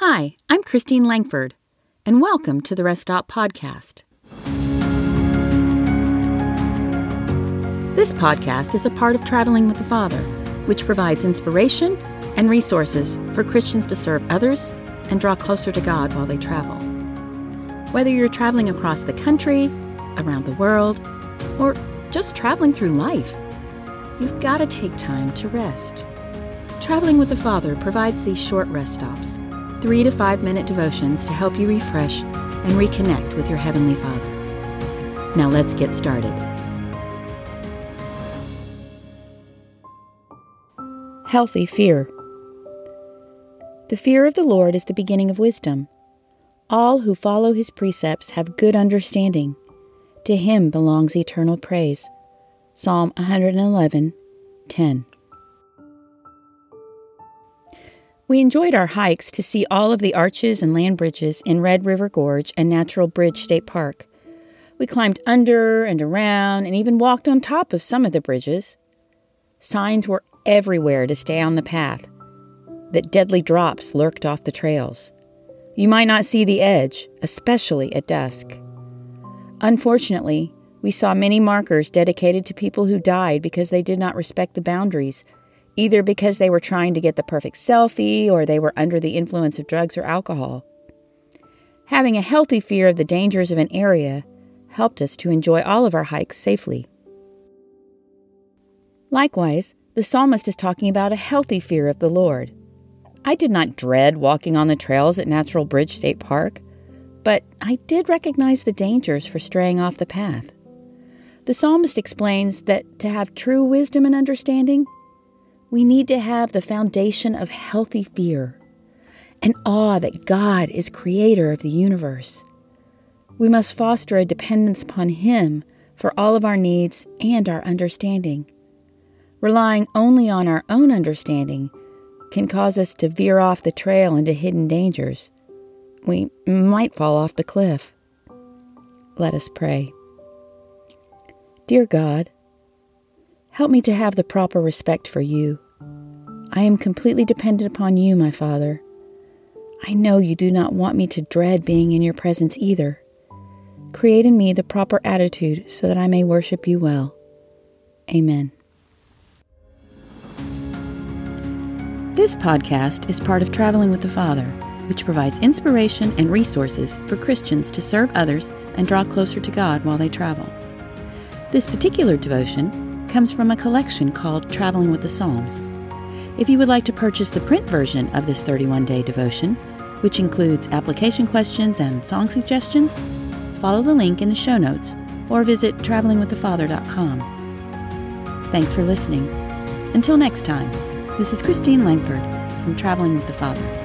Hi, I'm Christine Langford, and welcome to the Rest Stop Podcast. This podcast is a part of Traveling with the Father, which provides inspiration and resources for Christians to serve others and draw closer to God while they travel. Whether you're traveling across the country, around the world, or just traveling through life, you've got to take time to rest. Traveling with the Father provides these short rest stops, three to five minute devotions to help you refresh and reconnect with your Heavenly Father. Now let's get started. Healthy fear. The fear of the Lord is the beginning of wisdom. All who follow his precepts have good understanding. To him belongs eternal praise. Psalm 111, 10. We enjoyed our hikes to see all of the arches and land bridges in Red River Gorge and Natural Bridge State Park. We climbed under and around and even walked on top of some of the bridges. Signs were everywhere to stay on the path, that deadly drops lurked off the trails. You might not see the edge, especially at dusk. Unfortunately, we saw many markers dedicated to people who died because they did not respect the boundaries either because they were trying to get the perfect selfie or they were under the influence of drugs or alcohol. Having a healthy fear of the dangers of an area helped us to enjoy all of our hikes safely. Likewise, the psalmist is talking about a healthy fear of the Lord. I did not dread walking on the trails at Natural Bridge State Park, but I did recognize the dangers for straying off the path. The psalmist explains that to have true wisdom and understanding, we need to have the foundation of healthy fear and awe that God is creator of the universe. We must foster a dependence upon Him for all of our needs and our understanding. Relying only on our own understanding can cause us to veer off the trail into hidden dangers. We might fall off the cliff. Let us pray. Dear God, Help me to have the proper respect for you. I am completely dependent upon you, my Father. I know you do not want me to dread being in your presence either. Create in me the proper attitude so that I may worship you well. Amen. This podcast is part of Traveling with the Father, which provides inspiration and resources for Christians to serve others and draw closer to God while they travel. This particular devotion comes from a collection called Traveling with the Psalms. If you would like to purchase the print version of this 31 day devotion, which includes application questions and song suggestions, follow the link in the show notes or visit travelingwiththefather.com. Thanks for listening. Until next time, this is Christine Langford from Traveling with the Father.